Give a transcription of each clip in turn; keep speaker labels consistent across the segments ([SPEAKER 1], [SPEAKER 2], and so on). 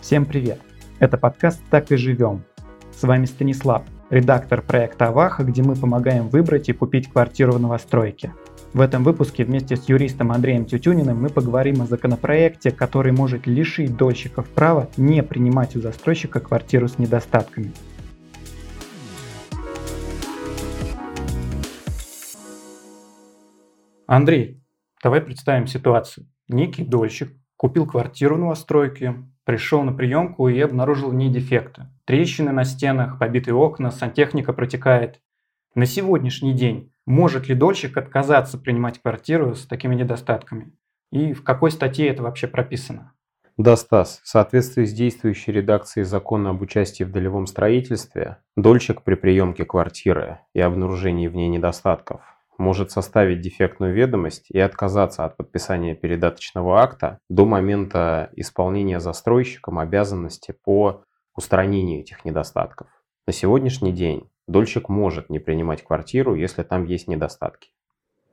[SPEAKER 1] Всем привет! Это подкаст «Так и живем». С вами Станислав, редактор проекта «Аваха», где мы помогаем выбрать и купить квартиру в новостройке. В этом выпуске вместе с юристом Андреем Тютюниным мы поговорим о законопроекте, который может лишить дольщиков права не принимать у застройщика квартиру с недостатками. Андрей, давай представим ситуацию. Некий дольщик купил квартиру в новостройке, Пришел на приемку и обнаружил в ней дефекты. Трещины на стенах, побитые окна, сантехника протекает. На сегодняшний день может ли дольщик отказаться принимать квартиру с такими недостатками? И в какой статье это вообще прописано?
[SPEAKER 2] Да, Стас, в соответствии с действующей редакцией закона об участии в долевом строительстве, дольщик при приемке квартиры и обнаружении в ней недостатков может составить дефектную ведомость и отказаться от подписания передаточного акта до момента исполнения застройщиком обязанности по устранению этих недостатков. На сегодняшний день дольщик может не принимать квартиру, если там есть недостатки.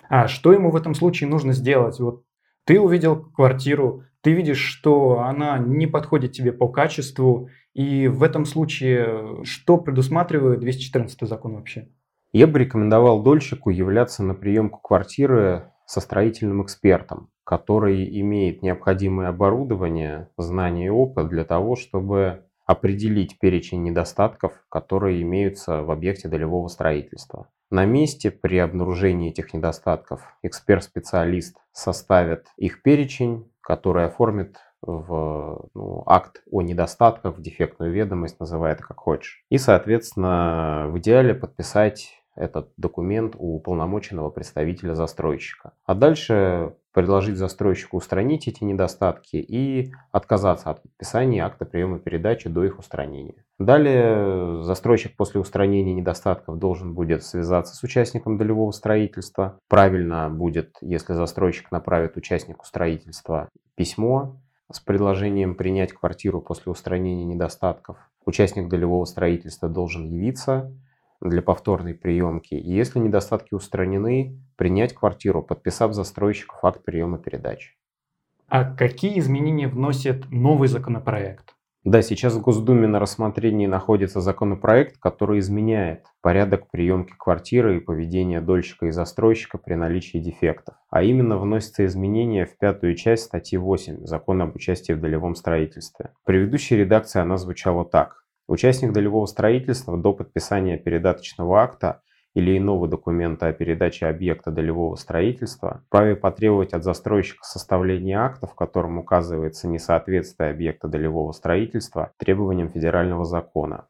[SPEAKER 1] А что ему в этом случае нужно сделать? Вот ты увидел квартиру, ты видишь, что она не подходит тебе по качеству, и в этом случае что предусматривает 214 закон вообще?
[SPEAKER 2] Я бы рекомендовал дольщику являться на приемку квартиры со строительным экспертом, который имеет необходимое оборудование, знания и опыт для того, чтобы определить перечень недостатков, которые имеются в объекте долевого строительства. На месте при обнаружении этих недостатков эксперт-специалист составит их перечень, который оформит в ну, акт о недостатках, в дефектную ведомость, называй это как хочешь. И, соответственно, в идеале подписать этот документ у уполномоченного представителя застройщика. А дальше предложить застройщику устранить эти недостатки и отказаться от подписания акта приема передачи до их устранения. Далее застройщик после устранения недостатков должен будет связаться с участником долевого строительства. Правильно будет, если застройщик направит участнику строительства письмо с предложением принять квартиру после устранения недостатков. Участник долевого строительства должен явиться для повторной приемки. И если недостатки устранены, принять квартиру, подписав застройщику факт приема передачи.
[SPEAKER 1] А какие изменения вносит новый законопроект?
[SPEAKER 2] Да, сейчас в Госдуме на рассмотрении находится законопроект, который изменяет порядок приемки квартиры и поведения дольщика и застройщика при наличии дефектов. А именно вносятся изменения в пятую часть статьи 8 Закона об участии в долевом строительстве. В предыдущей редакции она звучала так. Участник долевого строительства до подписания передаточного акта или иного документа о передаче объекта долевого строительства вправе потребовать от застройщика составления акта, в котором указывается несоответствие объекта долевого строительства требованиям федерального закона,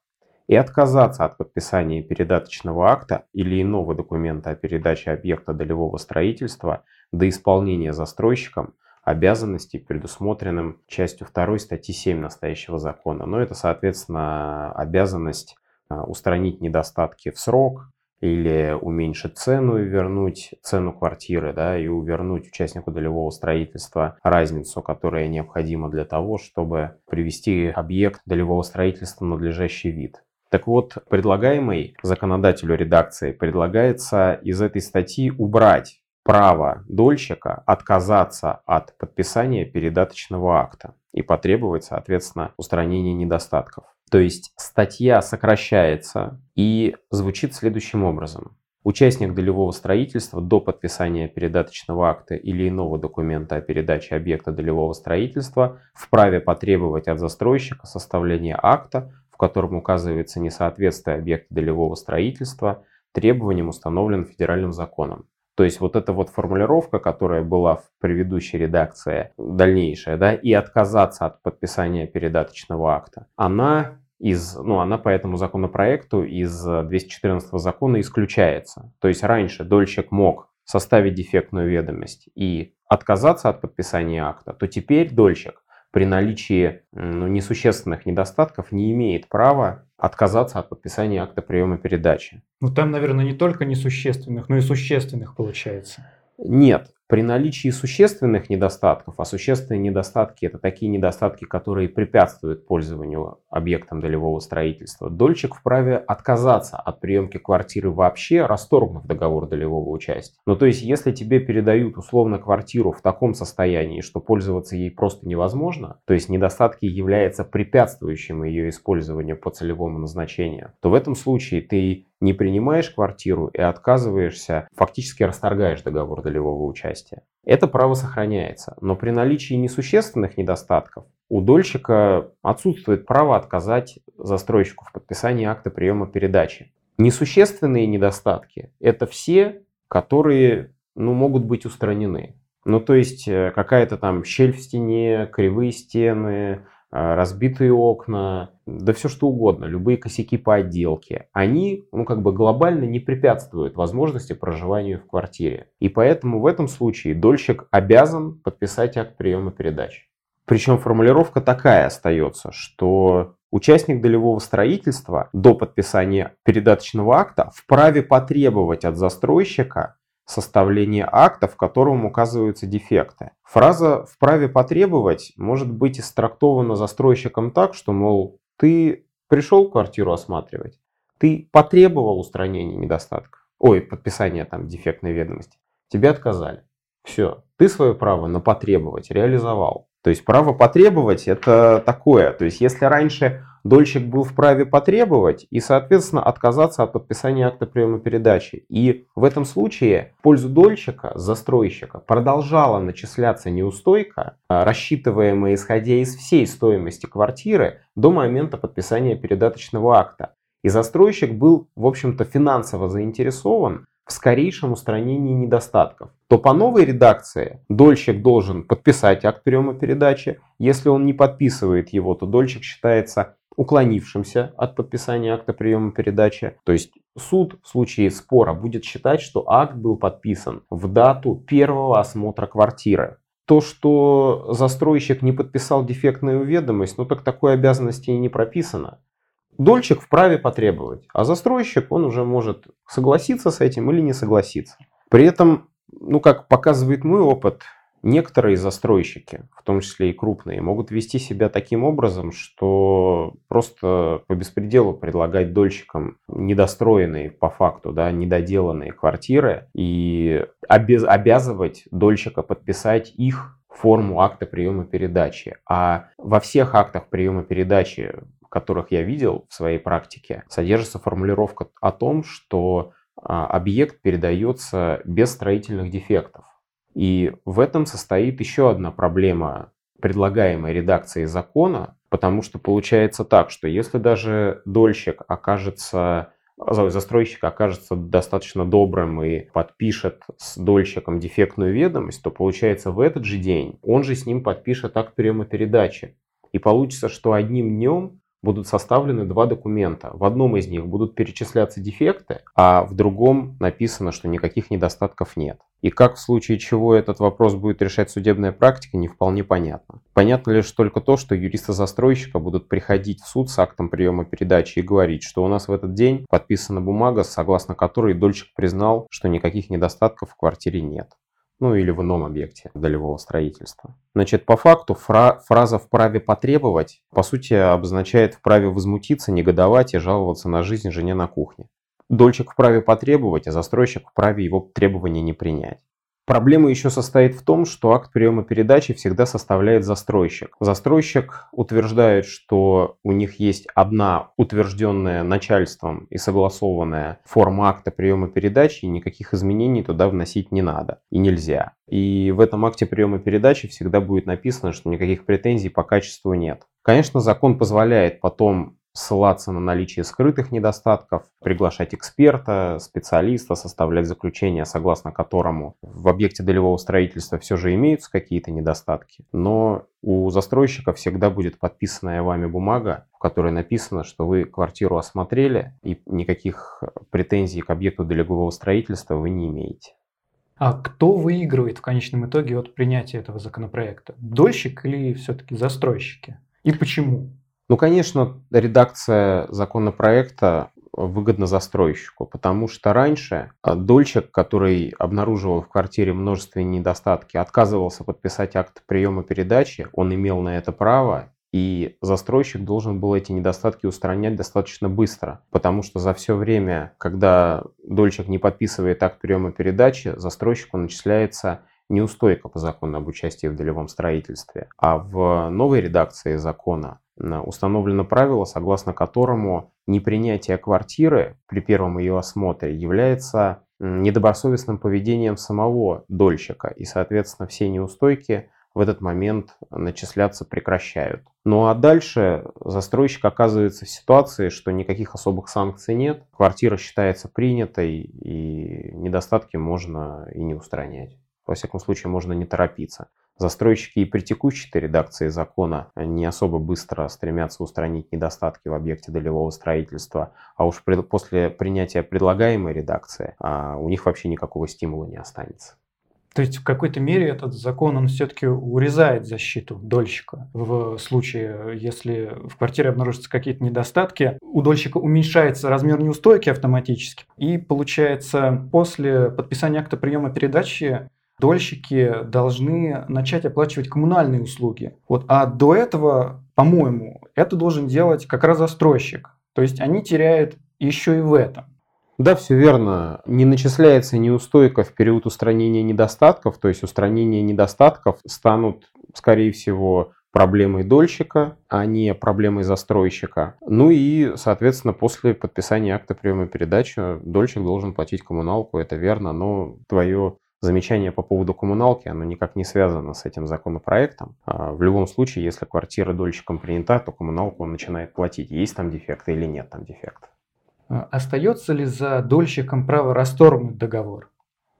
[SPEAKER 2] и отказаться от подписания передаточного акта или иного документа о передаче объекта долевого строительства до исполнения застройщиком обязанностей, предусмотренным частью 2 статьи 7 настоящего закона. Но это, соответственно, обязанность а, устранить недостатки в срок или уменьшить цену и вернуть цену квартиры, да, и увернуть участнику долевого строительства разницу, которая необходима для того, чтобы привести объект долевого строительства в надлежащий вид. Так вот, предлагаемой законодателю редакции предлагается из этой статьи убрать право дольщика отказаться от подписания передаточного акта и потребовать, соответственно, устранения недостатков. То есть статья сокращается и звучит следующим образом. Участник долевого строительства до подписания передаточного акта или иного документа о передаче объекта долевого строительства вправе потребовать от застройщика составления акта, в котором указывается несоответствие объекта долевого строительства требованиям, установленным федеральным законом. То есть вот эта вот формулировка, которая была в предыдущей редакции, дальнейшая, да, и отказаться от подписания передаточного акта, она из, ну, она по этому законопроекту из 214 закона исключается. То есть раньше дольщик мог составить дефектную ведомость и отказаться от подписания акта, то теперь дольщик при наличии ну, несущественных недостатков не имеет права отказаться от подписания акта приема передачи.
[SPEAKER 1] Ну там, наверное, не только несущественных, но и существенных получается.
[SPEAKER 2] Нет. При наличии существенных недостатков, а существенные недостатки это такие недостатки, которые препятствуют пользованию объектом долевого строительства, дольщик вправе отказаться от приемки квартиры вообще, расторгнув договор долевого участия. Ну то есть, если тебе передают условно квартиру в таком состоянии, что пользоваться ей просто невозможно, то есть недостатки являются препятствующим ее использованию по целевому назначению, то в этом случае ты не принимаешь квартиру и отказываешься, фактически расторгаешь договор долевого участия. Это право сохраняется, но при наличии несущественных недостатков у дольщика отсутствует право отказать застройщику в подписании акта приема передачи. Несущественные недостатки – это все, которые ну, могут быть устранены. Ну, то есть э, какая-то там щель в стене, кривые стены, разбитые окна, да все что угодно, любые косяки по отделке, они ну, как бы глобально не препятствуют возможности проживания в квартире. И поэтому в этом случае дольщик обязан подписать акт приема передачи. Причем формулировка такая остается, что Участник долевого строительства до подписания передаточного акта вправе потребовать от застройщика составление акта, в котором указываются дефекты. Фраза «вправе потребовать» может быть истрактована застройщиком так, что, мол, ты пришел квартиру осматривать, ты потребовал устранения недостатков, ой, подписания там дефектной ведомости, тебе отказали. Все, ты свое право на потребовать реализовал. То есть право потребовать это такое. То есть если раньше дольщик был вправе потребовать и, соответственно, отказаться от подписания акта приема передачи. И в этом случае в пользу дольщика, застройщика, продолжала начисляться неустойка, а, рассчитываемая исходя из всей стоимости квартиры до момента подписания передаточного акта. И застройщик был, в общем-то, финансово заинтересован в скорейшем устранении недостатков, то по новой редакции дольщик должен подписать акт приема передачи. Если он не подписывает его, то дольщик считается уклонившимся от подписания акта приема передачи. То есть суд в случае спора будет считать, что акт был подписан в дату первого осмотра квартиры. То, что застройщик не подписал дефектную ведомость, ну так такой обязанности и не прописано. Дольщик вправе потребовать, а застройщик, он уже может согласиться с этим или не согласиться. При этом, ну как показывает мой опыт, Некоторые застройщики, в том числе и крупные, могут вести себя таким образом, что просто по беспределу предлагать дольщикам недостроенные по факту, да, недоделанные квартиры и обез обязывать дольщика подписать их форму акта приема передачи. А во всех актах приема передачи, которых я видел в своей практике, содержится формулировка о том, что а, объект передается без строительных дефектов. И в этом состоит еще одна проблема предлагаемой редакции закона, потому что получается так, что если даже дольщик окажется застройщик окажется достаточно добрым и подпишет с дольщиком дефектную ведомость, то получается в этот же день он же с ним подпишет акт приема передачи. И получится, что одним днем будут составлены два документа. В одном из них будут перечисляться дефекты, а в другом написано, что никаких недостатков нет. И как в случае чего этот вопрос будет решать судебная практика, не вполне понятно. Понятно лишь только то, что юристы застройщика будут приходить в суд с актом приема передачи и говорить, что у нас в этот день подписана бумага, согласно которой дольщик признал, что никаких недостатков в квартире нет ну или в ином объекте долевого строительства. Значит, по факту фра фраза «вправе потребовать» по сути обозначает «вправе возмутиться, негодовать и жаловаться на жизнь жене на кухне». Дольщик вправе потребовать, а застройщик вправе его требования не принять. Проблема еще состоит в том, что акт приема передачи всегда составляет застройщик. Застройщик утверждает, что у них есть одна утвержденная начальством и согласованная форма акта приема передачи, и никаких изменений туда вносить не надо и нельзя. И в этом акте приема передачи всегда будет написано, что никаких претензий по качеству нет. Конечно, закон позволяет потом ссылаться на наличие скрытых недостатков, приглашать эксперта, специалиста, составлять заключение, согласно которому в объекте долевого строительства все же имеются какие-то недостатки. Но у застройщика всегда будет подписанная вами бумага, в которой написано, что вы квартиру осмотрели и никаких претензий к объекту долевого строительства вы не имеете.
[SPEAKER 1] А кто выигрывает в конечном итоге от принятия этого законопроекта? Дольщик или все-таки застройщики? И почему?
[SPEAKER 2] Ну, конечно, редакция законопроекта выгодно застройщику, потому что раньше а, дольщик, который обнаруживал в квартире множественные недостатки, отказывался подписать акт приема передачи, он имел на это право, и застройщик должен был эти недостатки устранять достаточно быстро, потому что за все время, когда дольщик не подписывает акт приема передачи, застройщику начисляется неустойка по закону об участии в долевом строительстве. А в новой редакции закона установлено правило, согласно которому непринятие квартиры при первом ее осмотре является недобросовестным поведением самого дольщика, и, соответственно, все неустойки в этот момент начисляться прекращают. Ну а дальше застройщик оказывается в ситуации, что никаких особых санкций нет, квартира считается принятой, и недостатки можно и не устранять. Во всяком случае, можно не торопиться. Застройщики и при текущей редакции закона не особо быстро стремятся устранить недостатки в объекте долевого строительства, а уж после принятия предлагаемой редакции а у них вообще никакого стимула не останется.
[SPEAKER 1] То есть в какой-то мере этот закон, он все-таки урезает защиту дольщика. В случае, если в квартире обнаружатся какие-то недостатки, у дольщика уменьшается размер неустойки автоматически. И получается, после подписания акта приема передачи дольщики должны начать оплачивать коммунальные услуги. Вот, а до этого, по-моему, это должен делать как раз застройщик. То есть они теряют еще и в этом.
[SPEAKER 2] Да, все верно. Не начисляется неустойка в период устранения недостатков, то есть устранение недостатков станут, скорее всего, проблемой дольщика, а не проблемой застройщика. Ну и, соответственно, после подписания акта приема передачи дольщик должен платить коммуналку, это верно, но твое замечание по поводу коммуналки, оно никак не связано с этим законопроектом. А в любом случае, если квартира дольщиком принята, то коммуналку он начинает платить, есть там дефекты или нет там дефектов.
[SPEAKER 1] А остается ли за дольщиком право расторгнуть договор?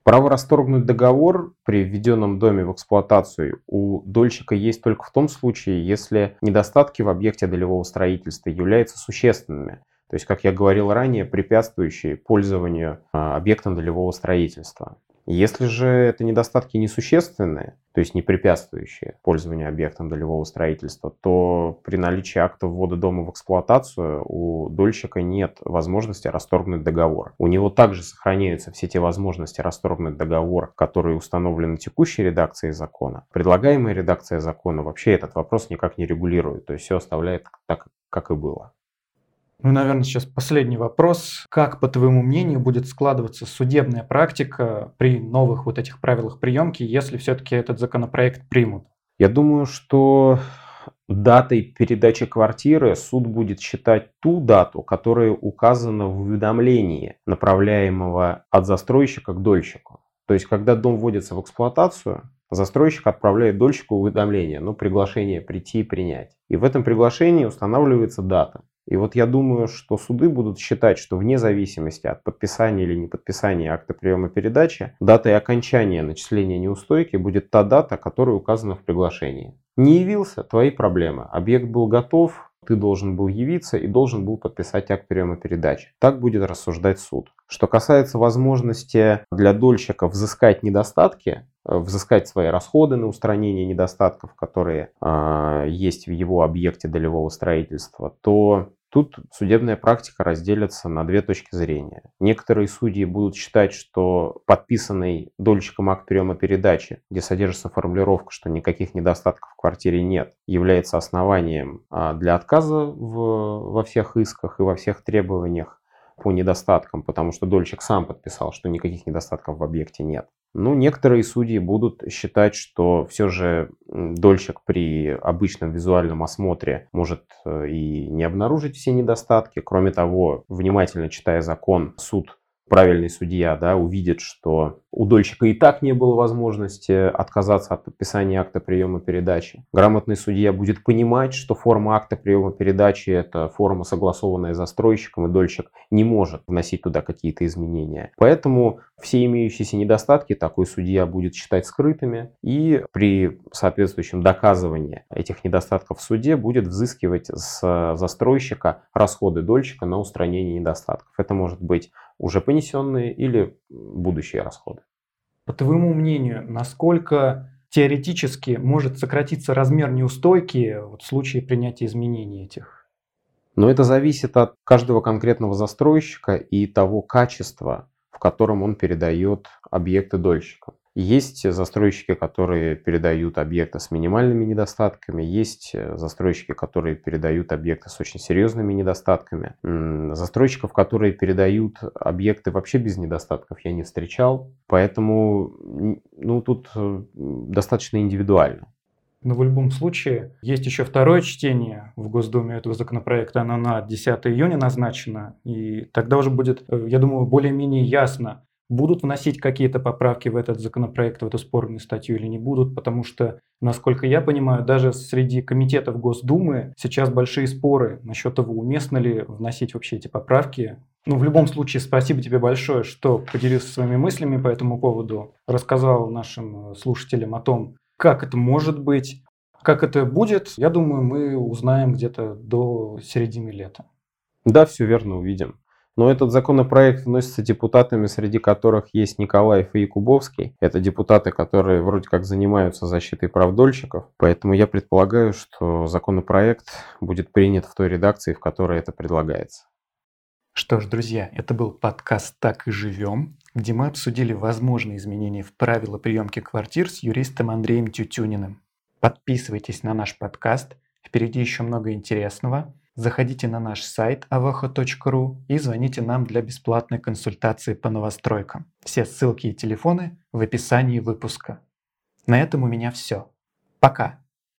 [SPEAKER 2] Право расторгнуть договор при введенном доме в эксплуатацию у дольщика есть только в том случае, если недостатки в объекте долевого строительства являются существенными. То есть, как я говорил ранее, препятствующие пользованию а, объектом долевого строительства. Если же это недостатки несущественные, то есть не препятствующие пользованию объектом долевого строительства, то при наличии акта ввода дома в эксплуатацию у дольщика нет возможности расторгнуть договор. У него также сохраняются все те возможности расторгнуть договор, которые установлены текущей редакцией закона. Предлагаемая редакция закона вообще этот вопрос никак не регулирует, то есть все оставляет так, как и было.
[SPEAKER 1] Ну, наверное, сейчас последний вопрос. Как, по твоему мнению, будет складываться судебная практика при новых вот этих правилах приемки, если все-таки этот законопроект примут?
[SPEAKER 2] Я думаю, что датой передачи квартиры суд будет считать ту дату, которая указана в уведомлении, направляемого от застройщика к дольщику. То есть, когда дом вводится в эксплуатацию, застройщик отправляет дольщику уведомление, ну, приглашение прийти и принять. И в этом приглашении устанавливается дата. И вот я думаю, что суды будут считать, что вне зависимости от подписания или не подписания акта приема передачи, датой окончания начисления неустойки будет та дата, которая указана в приглашении. Не явился – твои проблемы. Объект был готов, ты должен был явиться и должен был подписать акт приема передачи. Так будет рассуждать суд. Что касается возможности для дольщика взыскать недостатки, э, взыскать свои расходы на устранение недостатков, которые э, есть в его объекте долевого строительства, то Тут судебная практика разделится на две точки зрения. Некоторые судьи будут считать, что подписанный дольщиком акт приема передачи, где содержится формулировка, что никаких недостатков в квартире нет, является основанием а, для отказа в, во всех исках и во всех требованиях по недостаткам, потому что дольщик сам подписал, что никаких недостатков в объекте нет. Ну, некоторые судьи будут считать, что все же дольщик при обычном визуальном осмотре может э, и не обнаружить все недостатки. Кроме того, внимательно читая закон, суд правильный судья да, увидит, что у дольщика и так не было возможности отказаться от подписания акта приема передачи. Грамотный судья будет понимать, что форма акта приема передачи – это форма, согласованная застройщиком, и дольщик не может вносить туда какие-то изменения. Поэтому все имеющиеся недостатки такой судья будет считать скрытыми, и при соответствующем доказывании этих недостатков в суде будет взыскивать с застройщика расходы дольщика на устранение недостатков. Это может быть уже понесенные или будущие расходы.
[SPEAKER 1] По твоему мнению, насколько теоретически может сократиться размер неустойки вот в случае принятия изменений этих?
[SPEAKER 2] Но это зависит от каждого конкретного застройщика и того качества, в котором он передает объекты дольщикам. Есть застройщики, которые передают объекты с минимальными недостатками, есть застройщики, которые передают объекты с очень серьезными недостатками. Застройщиков, которые передают объекты вообще без недостатков, я не встречал, поэтому ну, тут э, достаточно индивидуально.
[SPEAKER 1] Но в любом случае есть еще второе чтение в Госдуме этого законопроекта, оно на 10 июня назначено, и тогда уже будет, э, я думаю, более-менее ясно, будут вносить какие-то поправки в этот законопроект, в эту спорную статью или не будут, потому что, насколько я понимаю, даже среди комитетов Госдумы сейчас большие споры насчет того, уместно ли вносить вообще эти поправки. Ну, в любом случае, спасибо тебе большое, что поделился своими мыслями по этому поводу, рассказал нашим слушателям о том, как это может быть, как это будет, я думаю, мы узнаем где-то до середины лета.
[SPEAKER 2] Да, все верно, увидим. Но этот законопроект вносится депутатами, среди которых есть Николаев и Якубовский. Это депутаты, которые вроде как занимаются защитой прав дольщиков. Поэтому я предполагаю, что законопроект будет принят в той редакции, в которой это предлагается.
[SPEAKER 1] Что ж, друзья, это был подкаст «Так и живем», где мы обсудили возможные изменения в правила приемки квартир с юристом Андреем Тютюниным. Подписывайтесь на наш подкаст, впереди еще много интересного. Заходите на наш сайт avaho.ru и звоните нам для бесплатной консультации по новостройкам. Все ссылки и телефоны в описании выпуска. На этом у меня все. Пока!